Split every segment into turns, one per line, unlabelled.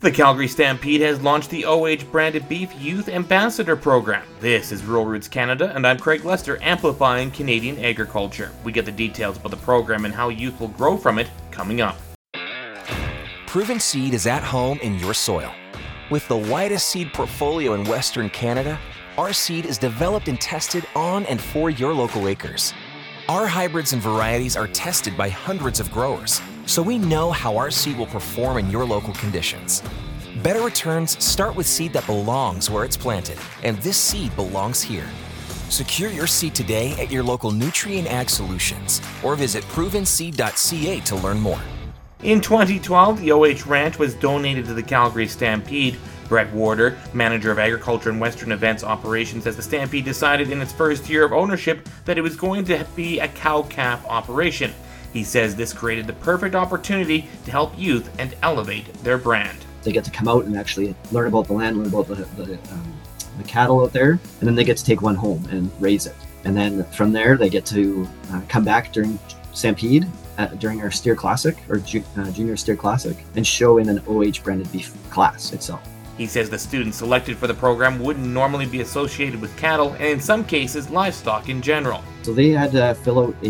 The Calgary Stampede has launched the OH branded beef youth ambassador program. This is Rural Roots Canada, and I'm Craig Lester, amplifying Canadian agriculture. We get the details about the program and how youth will grow from it coming up.
Proven Seed is at home in your soil. With the widest seed portfolio in Western Canada, our seed is developed and tested on and for your local acres. Our hybrids and varieties are tested by hundreds of growers so we know how our seed will perform in your local conditions. Better returns start with seed that belongs where it's planted, and this seed belongs here. Secure your seed today at your local Nutrien Ag Solutions or visit provenseed.ca to learn more.
In 2012, the OH Ranch was donated to the Calgary Stampede. Brett Warder, manager of agriculture and Western events operations, says the Stampede decided in its first year of ownership that it was going to be a cow calf operation. He says this created the perfect opportunity to help youth and elevate their brand.
They get to come out and actually learn about the land, learn about the, the, um, the cattle out there, and then they get to take one home and raise it. And then from there, they get to uh, come back during Stampede at, during our Steer Classic or ju- uh, Junior Steer Classic and show in an OH branded beef class itself.
He says the students selected for the program wouldn't normally be associated with cattle and, in some cases, livestock in general.
So they had to fill out a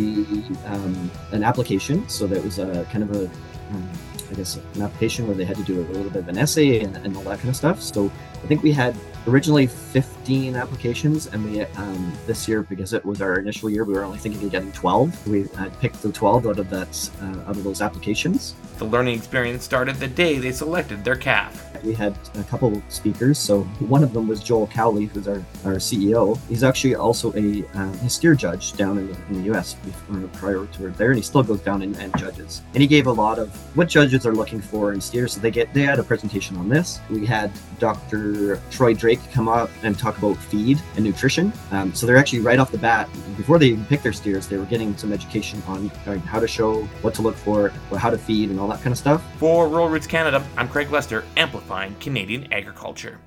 um, an application. So that was a kind of a, um, I guess, an application where they had to do a little bit of an essay and, and all that kind of stuff. So I think we had originally 15 applications, and we um, this year because it was our initial year, we were only thinking of getting 12. We picked the 12 out of that uh, out of those applications.
The learning experience started the day they selected their calf.
We had a couple speakers. So one of them was Joel Cowley, who's our, our CEO. He's actually also a uh, steer judge down in the, in the U.S. Before, prior to there, and he still goes down and, and, judges. And he gave a lot of what judges are looking for in steers. So they get they had a presentation on this. We had Dr. Troy Drake come up and talk about feed and nutrition. Um, so they're actually right off the bat, before they even pick their steers, they were getting some education on how to show, what to look for, how to feed, and all that kind of stuff.
For Rural Roots Canada, I'm Craig Lester, amplifying Canadian agriculture.